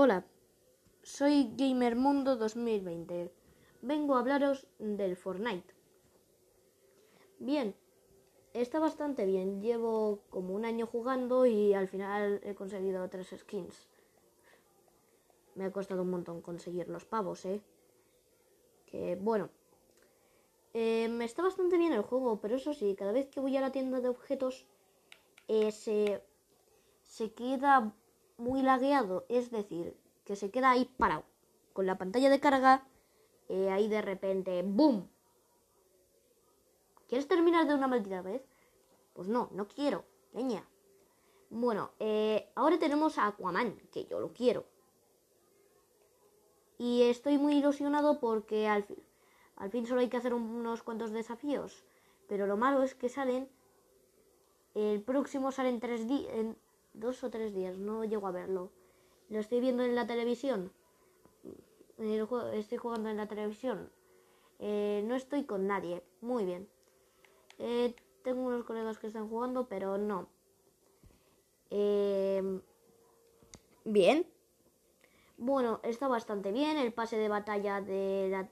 Hola, soy Gamermundo 2020. Vengo a hablaros del Fortnite. Bien, está bastante bien. Llevo como un año jugando y al final he conseguido tres skins. Me ha costado un montón conseguir los pavos, ¿eh? Que bueno. Eh, está bastante bien el juego, pero eso sí, cada vez que voy a la tienda de objetos eh, se, se queda muy lagueado, es decir, que se queda ahí parado, con la pantalla de carga, eh, ahí de repente, ¡boom! ¿Quieres terminar de una maldita vez? Pues no, no quiero, leña. Bueno, eh, ahora tenemos a Aquaman, que yo lo quiero. Y estoy muy ilusionado porque al, al fin solo hay que hacer unos cuantos desafíos. Pero lo malo es que salen. El próximo sale en tres días dos o tres días, no llego a verlo. Lo estoy viendo en la televisión. estoy jugando en la televisión. Eh, no estoy con nadie. Muy bien. Eh, tengo unos colegas que están jugando, pero no. Eh, bien. Bueno, está bastante bien. El pase de batalla de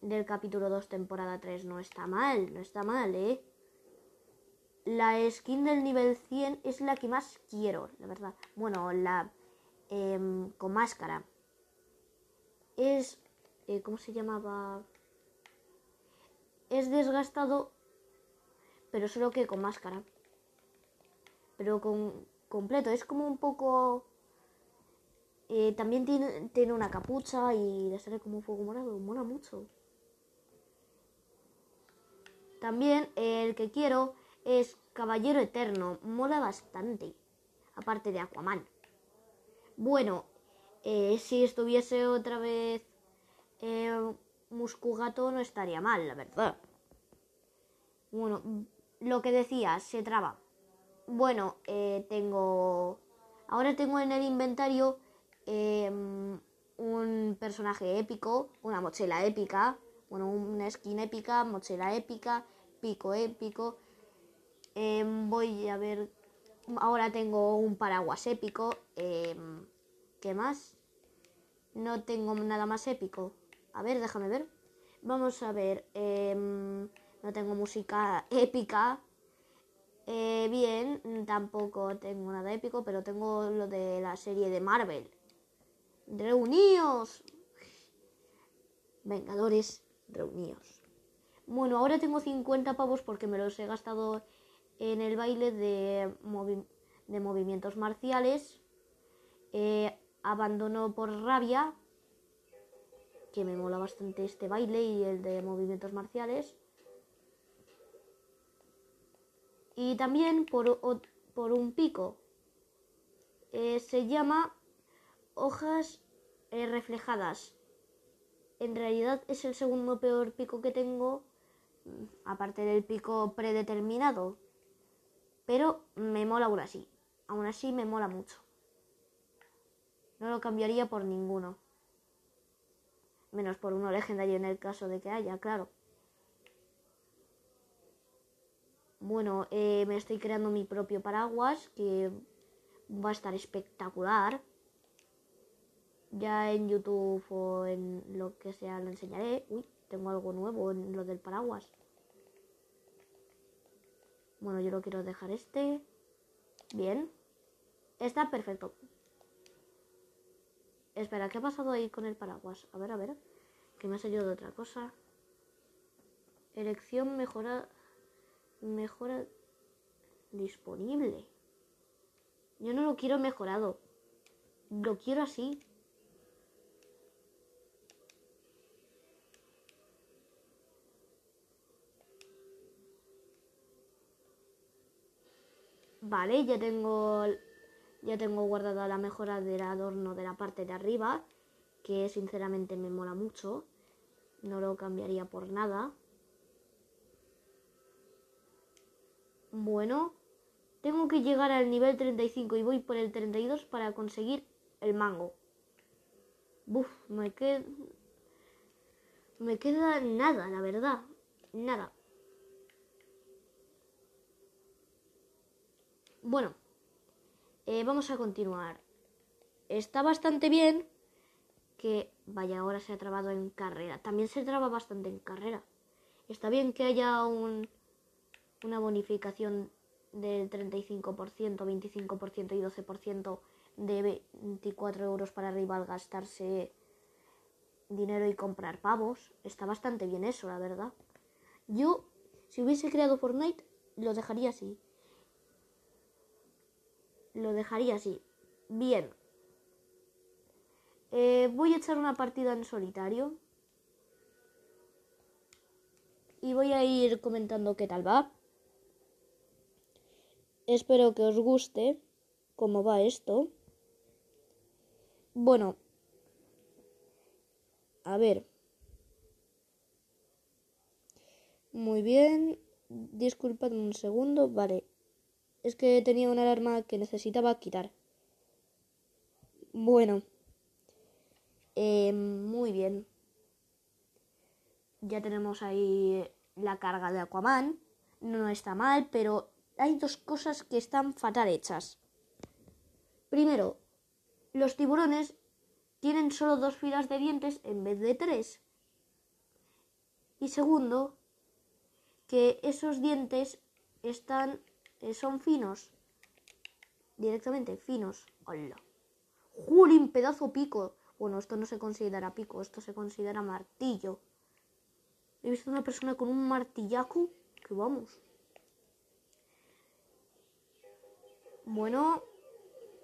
del capítulo 2, temporada 3, no está mal. No está mal, ¿eh? La skin del nivel 100 es la que más quiero, la verdad. Bueno, la em, con máscara. Es... Eh, ¿Cómo se llamaba? Es desgastado, pero solo que con máscara. Pero con completo. Es como un poco... Eh, también tiene, tiene una capucha y le sale como un fuego morado. Mola mucho. También el que quiero es Caballero Eterno, mola bastante, aparte de Aquaman. Bueno, eh, si estuviese otra vez eh, Muscugato no estaría mal, la verdad. Bueno, lo que decía, se traba. Bueno, eh, tengo... Ahora tengo en el inventario em, un personaje épico, una mochila épica, bueno, una skin épica, mochila épica, pico épico, Em, voy a ver. Ahora tengo un paraguas épico. Em, ¿Qué más? No tengo nada más épico. A ver, déjame ver. Vamos a ver. Em, no tengo música épica. Eh, bien, tampoco tengo nada épico, pero tengo lo de la serie de Marvel. Reuníos. Vengadores, reuníos. Bueno, ahora tengo 50 pavos porque me los he gastado en el baile de, movimientos marciales. Eh, abandono por rabia, que me mola bastante este baile y el de movimientos marciales. Y también por, por un pico. Eh, se llama hojas eh, reflejadas. En realidad es el segundo peor pico que tengo, mm, aparte del pico predeterminado, pero me mola aún así. Aún así me mola mucho. No lo cambiaría por ninguno. Menos por uno legendario en el caso de que haya, claro. Bueno, eh, me estoy creando mi propio paraguas que va a estar espectacular. Ya en YouTube o en lo que sea lo enseñaré. Uy, tengo algo nuevo en lo del paraguas. Bueno, yo lo quiero dejar este. Bien. Está perfecto. Espera, ¿qué ha pasado ahí con el paraguas? A ver, a ver. Que me ha salido de otra cosa. Elección mejora. Mejora. Disponible. Yo no lo quiero mejorado. Lo quiero así. Vale, ya tengo ya tengo guardada la mejora del adorno de la parte de arriba, que sinceramente me mola mucho. No lo cambiaría por nada. Bueno, tengo que llegar al nivel 35 y voy por el 32 para conseguir el mango. Buf, me queda... Me queda nada, la verdad. Nada. Bueno, eh, vamos a continuar. está bastante bien que, vaya, ahora se ha trabado en carrera. También se traba bastante en carrera. Está bien que haya un, una bonificación del 35%, 25% y 12% de 24 euros para arriba al gastarse dinero y comprar pavos. Está bastante bien eso, la verdad. Yo, si hubiese creado Fortnite, lo dejaría así. Lo dejaría así. Bien. Eh, voy a echar una partida en solitario. Y voy a ir comentando qué tal va. Espero que os guste cómo va esto. Bueno, a ver. Muy bien. Disculpadme un segundo. Vale. Es que tenía una alarma que necesitaba quitar. Bueno. Eh, muy bien. Ya tenemos ahí la carga de Aquaman. No está mal, pero hay dos cosas que están fatal hechas. Primero, los tiburones tienen solo dos filas de dientes en vez de tres. Y segundo, que esos dientes están son finos. Directamente finos. ¡Hola! ¡Jolín, pedazo pico! Bueno, esto no se considera pico, esto se considera martillo. He visto una persona con un martillaco que vamos. Bueno,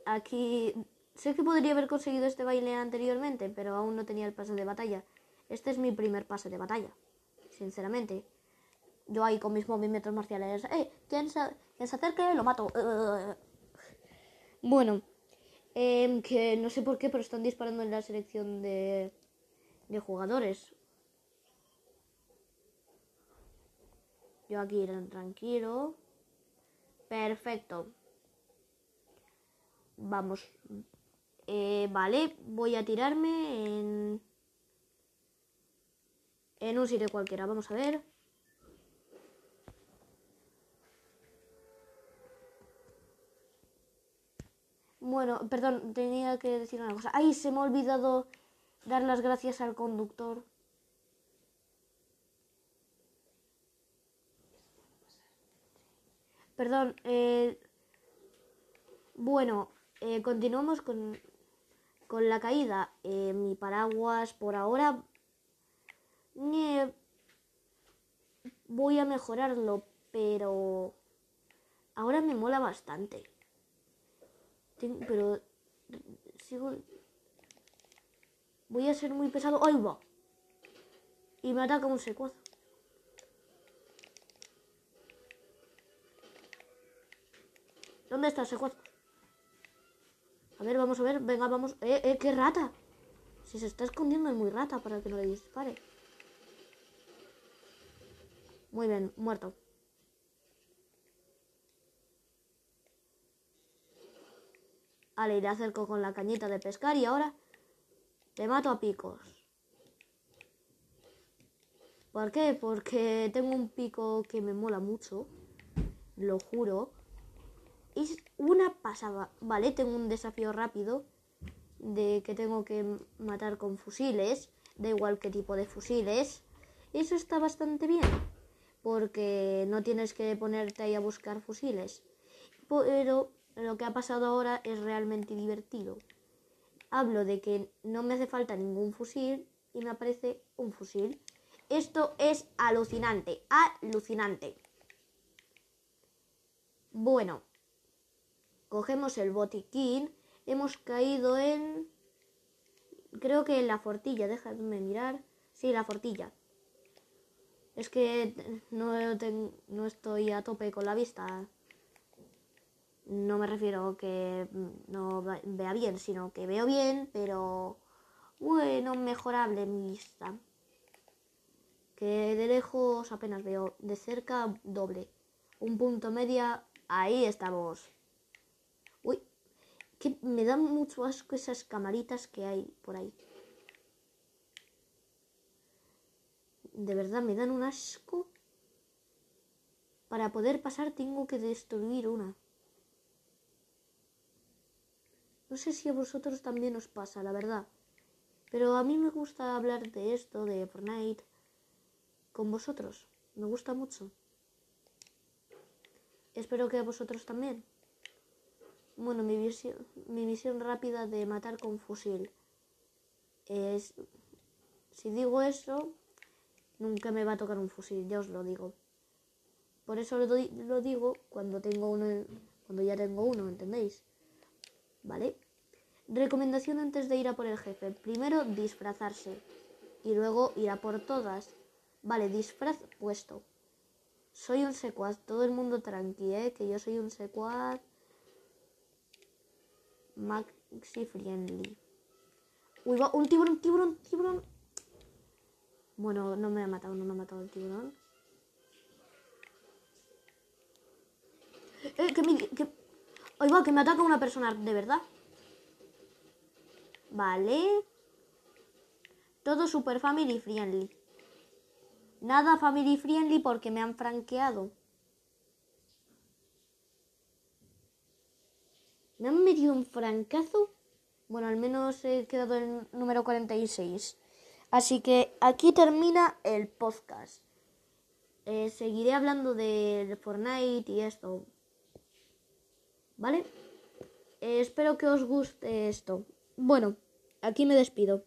aquí Sé que podría haber conseguido este baile anteriormente, pero aún no tenía el pase de batalla. Este es mi primer pase de batalla, sinceramente. Yo ahí con mis movimientos marciales. ¡Eh! ¿Quién se, acerque? Lo mato. Bueno, em, que no sé por qué, pero están disparando en la selección de, de jugadores. Yo aquí tranquilo. Perfecto. Vamos, eh, vale, voy a tirarme en... En un sitio cualquiera, vamos a ver. Bueno, perdón, tenía que decir una cosa. ¡Ay, se me ha olvidado dar las gracias al conductor! Perdón, eh, bueno, eh, continuamos con con la caída, eh, mi paraguas por ahora voy a mejorarlo, pero ahora me mola bastante. Pero sigo... Voy a ser muy pesado. ¡Ay, va! Y me ataca un secuaz. ¿Dónde está el secuaz? A ver, vamos a ver. Venga, vamos. ¡Eh, eh! ¡Qué rata! Si se está escondiendo es muy rata para que no le dispare. Muy bien, muerto. Vale, le acerco con la cañita de pescar y ahora te mato a picos. ¿Por qué? Porque tengo un pico que me mola mucho. Lo juro. Es una pasada. Vale, tengo un desafío rápido de que tengo que matar con fusiles. Da igual qué tipo de fusiles. Eso está bastante bien. Porque no tienes que ponerte ahí a buscar fusiles. Pero lo que ha pasado ahora es realmente divertido. Hablo de que no me hace falta ningún fusil y me aparece un fusil. Esto es alucinante, alucinante. Bueno, Cogemos el botiquín. Hemos caído en... Creo que en la fortilla. Déjame mirar. Sí, la fortilla. Es que no, no estoy a tope con la vista. No me refiero a que no vea bien, sino que veo bien, pero bueno, mejorable mi vista. Que de lejos apenas veo, de cerca doble. Un punto media, ahí estamos que me dan mucho asco esas camaritas que hay por ahí. De verdad, me dan un asco. Para poder pasar tengo que destruir una. No sé si a vosotros también os pasa, la verdad. Pero a mí me gusta hablar de esto, de Fortnite, con vosotros. Me gusta mucho. Espero que a vosotros también. Bueno, mi, visión, mi misión rápida de matar con fusil es... Si digo eso, nunca me va a tocar un fusil, ya os lo digo. Por eso lo, lo digo cuando tengo uno, cuando ya tengo uno, ¿entendéis? ¿Vale? Recomendación antes de ir a por el jefe. Primero disfrazarse y luego ir a por todas. Vale, disfraz puesto. Soy un secuaz, todo el mundo tranqui, ¿eh? Que yo soy un secuaz maxi friendly. Uy, va, un tiburón, tiburón, tiburón. Bueno, no me ha matado, no me ha matado el tiburón. Eh, que me... va, que me ataca una persona, de verdad. Vale. Todo super family friendly. Nada family friendly porque me han franqueado. ¿Me han metido un francazo? Bueno, al menos he quedado en número 46. Así que aquí termina el podcast. Eh, seguiré hablando de Fortnite y esto. ¿Vale? Eh, espero que os guste esto. Bueno, aquí me despido.